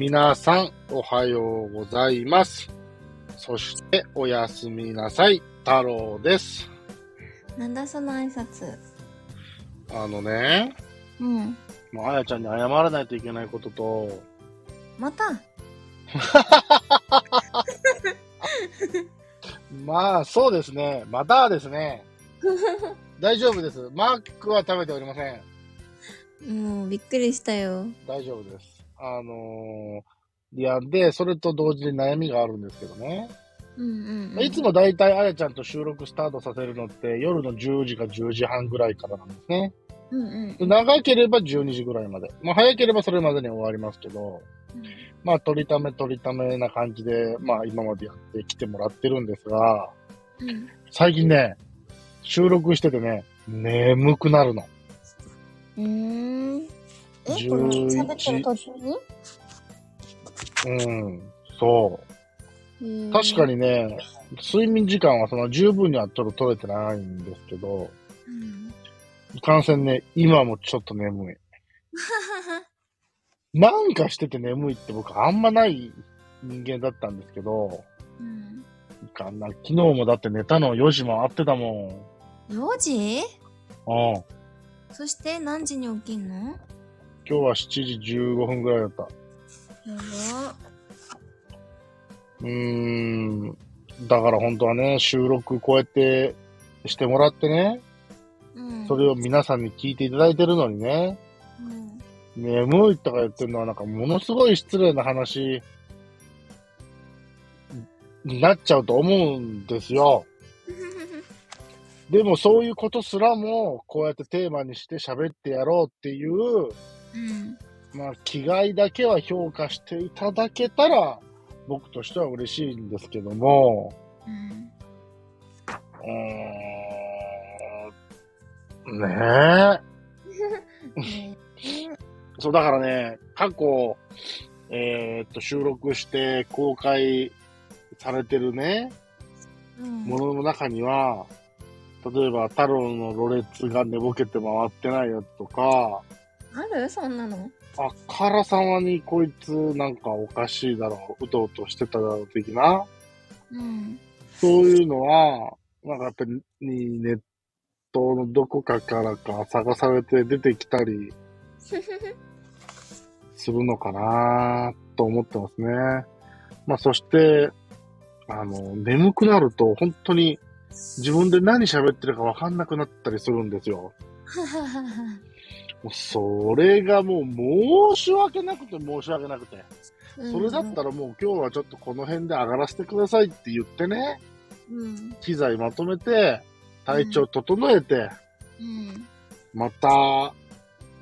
皆さん、おはようございます。そして、おやすみなさい。太郎です。なんだその挨拶。あのね、うん。もうあやちゃんに謝らないといけないことと、また？まあ、そうですね。またですね。大丈夫です。マックは食べておりません。もうびっくりしたよ。大丈夫です。あのー、いや、で、それと同時に悩みがあるんですけどね。うんうん、うん。いつもだいたいあやちゃんと収録スタートさせるのって夜の10時か10時半ぐらいからなんですね。うんうん。長ければ12時ぐらいまで。まあ早ければそれまでに終わりますけど、まあ取りため取りためな感じで、まあ今までやってきてもらってるんですが、うん。最近ね、収録しててね、眠くなるの。うーん。え、11この喋ってる途中に？うん、そう。確かに。にね、睡眠時間はその十分にはちょっと取れてないんですけど、うん。いかんせんね、今もちょっと眠い。なんかしてて眠いって僕あんまない人間だったんですけど、うん。いかんな。昨日もだって寝たの4時回ってたもん。4時？うん。そして何時に起きんの？や今日は7時15分ぐらいだった。ば。うーん。だから本当はね、収録こうやってしてもらってね、うん。それを皆さんに聞いていただいてるのにね、うん。眠いとか言ってるのはなんかものすごい失礼な話になっちゃうと思うんですよ。でもそういうことすらもこうやってテーマにして喋ってやろうっていう、うん。まあ気概だけは評価していただけたら僕としては嬉しいんですけども、うん。うーん、ねえ。ね そう、だからね、過去、えーっと、収録して公開されてるね、うん。ものの中には、例えば、太郎のろれつが寝ぼけて回ってないやつとか、ある？そんなの？あからさまにこいつなんかおかしいだろう、うとうとしてただろう的な、うん。そういうのは、なんかやっぱりネットのどこかからか探されて出てきたり するのかなと思ってますね。まあそして、あの、眠くなると本当に自分で何喋ってるかわかんなくなったりするんですよ。もうそれがもう申し訳なくて申し訳なくて。それだったらもう今日はちょっとこの辺で上がらせてくださいって言ってね、うん。機材まとめて、体調整えて、うん。また、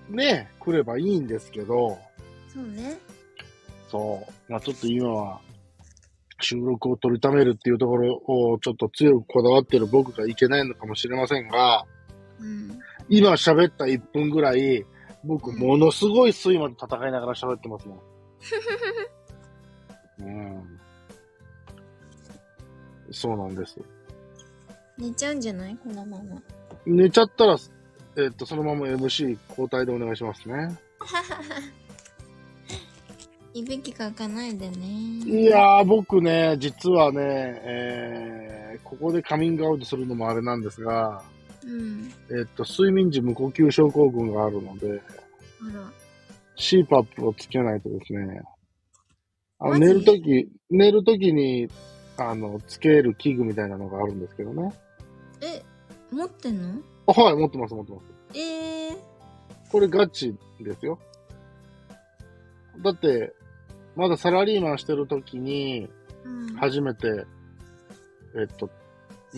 ね、来ればいいんですけど、そうね。そう。まあちょっと今は、収録を取りためるっていうところをちょっと強くこだわってる僕がいけないのかもしれませんが、うん。今喋った1分ぐらい、僕ものすごい睡魔と戦いながら喋ってますもん。うん。そうなんです。寝ちゃうんじゃない？このまま。寝ちゃったら、えっと、そのまま MC 交代でお願いしますね。いびきかかないでね。いやー、僕ね、実はね、えー、ここでカミングアウトするのもあれなんですが、うん。えっと、睡眠時無呼吸症候群があるので、あら。CPAP をつけないとですね、あのマジ？寝るとき、寝るときに、あの、つける器具みたいなのがあるんですけどね。え、持ってんの？あはい、持ってます、持ってます。ええこれガチですよ。だって、まだサラリーマンしてるときに、うん。初めて、えっと、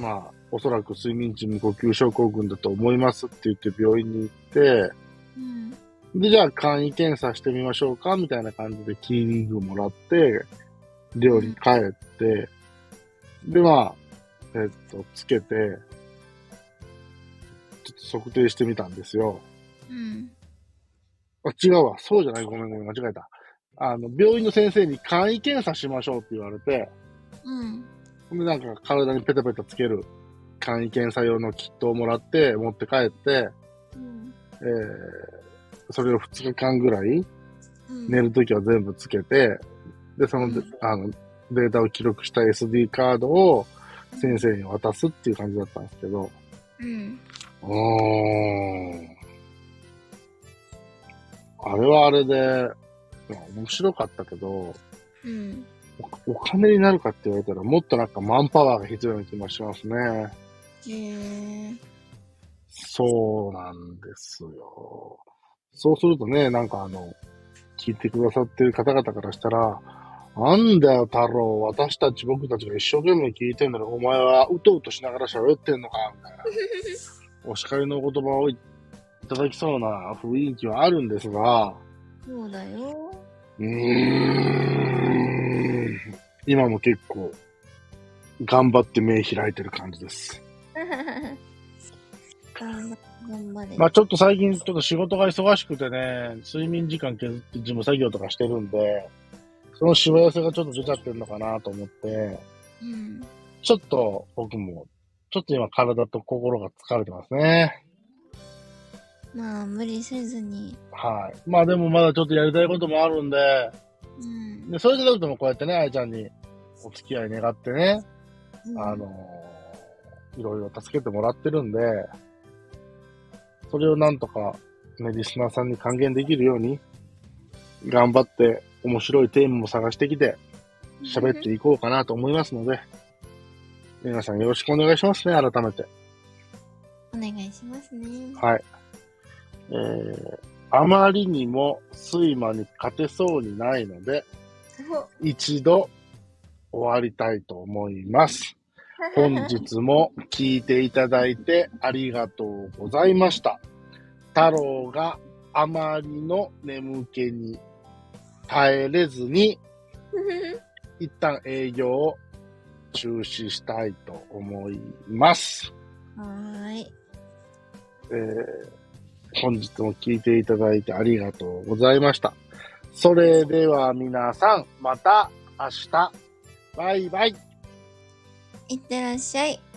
まあ、おそらく睡眠時無呼吸症候群だと思いますって言って病院に行って、うん。で、じゃあ簡易検査してみましょうかみたいな感じでキーリングもらって、寮に帰って、で、まあ、えっと、つけて、ちょっと測定してみたんですよ。うん。あ、違うわ。そうじゃない。ごめんごめん。間違えた。あの、病院の先生に簡易検査しましょうって言われて、うん。ほんで、なんか体にペタペタつける簡易検査用のキットをもらって、持って帰って、うん。えー、それを2日間ぐらいうん寝るときは全部つけて、で、その、うんあの、データを記録した SD カードを先生に渡すっていう感じだったんですけど、うん。うーん。あれはあれで、まあ面白かったけど、うん。おお金になるかって言われたら、もっとなんかマンパワーが必要な気もしますね。へえ。そうなんですよ。そうするとね、なんかあの、聞いてくださってる方々からしたら、なんだよ、太郎。私たち、僕たちが一生懸命聞いてんのに、お前はうとうとしながら喋ってんのか、みたいな。お叱りの言葉をいただきそうな雰囲気はあるんですが、そうだよ。うーん。今も結構、頑張って目開いてる感じです。まあちょっと最近ちょっと仕事が忙しくてね、睡眠時間削って事務作業とかしてるんで、そのしわ寄せがちょっと出ちゃってるのかなと思って、うん。ちょっと僕も、ちょっと今体と心が疲れてますね。まあ、無理せずに。はい。まあでもまだちょっとやりたいこともあるんで、うん。でそれでなくてもこうやってね、愛ちゃんにお付き合い願ってね、あのいろいろ助けてもらってるんで、それをなんとか、ね、リスナーさんに還元できるように、頑張って面白いテーマも探してきて、喋っていこうかなと思いますので、皆さんよろしくお願いしますね、改めて。お願いしますね。はい。えー、あまりにも睡魔に勝てそうにないので、一度終わりたいと思います。本日も聞いていただいてありがとうございました。太郎があまりの眠気に耐えれずに、一旦営業を中止したいと思います。はーい。えー本日も聞いていただいてありがとうございました。それでは皆さん、また明日。バイバイ。いってらっしゃい。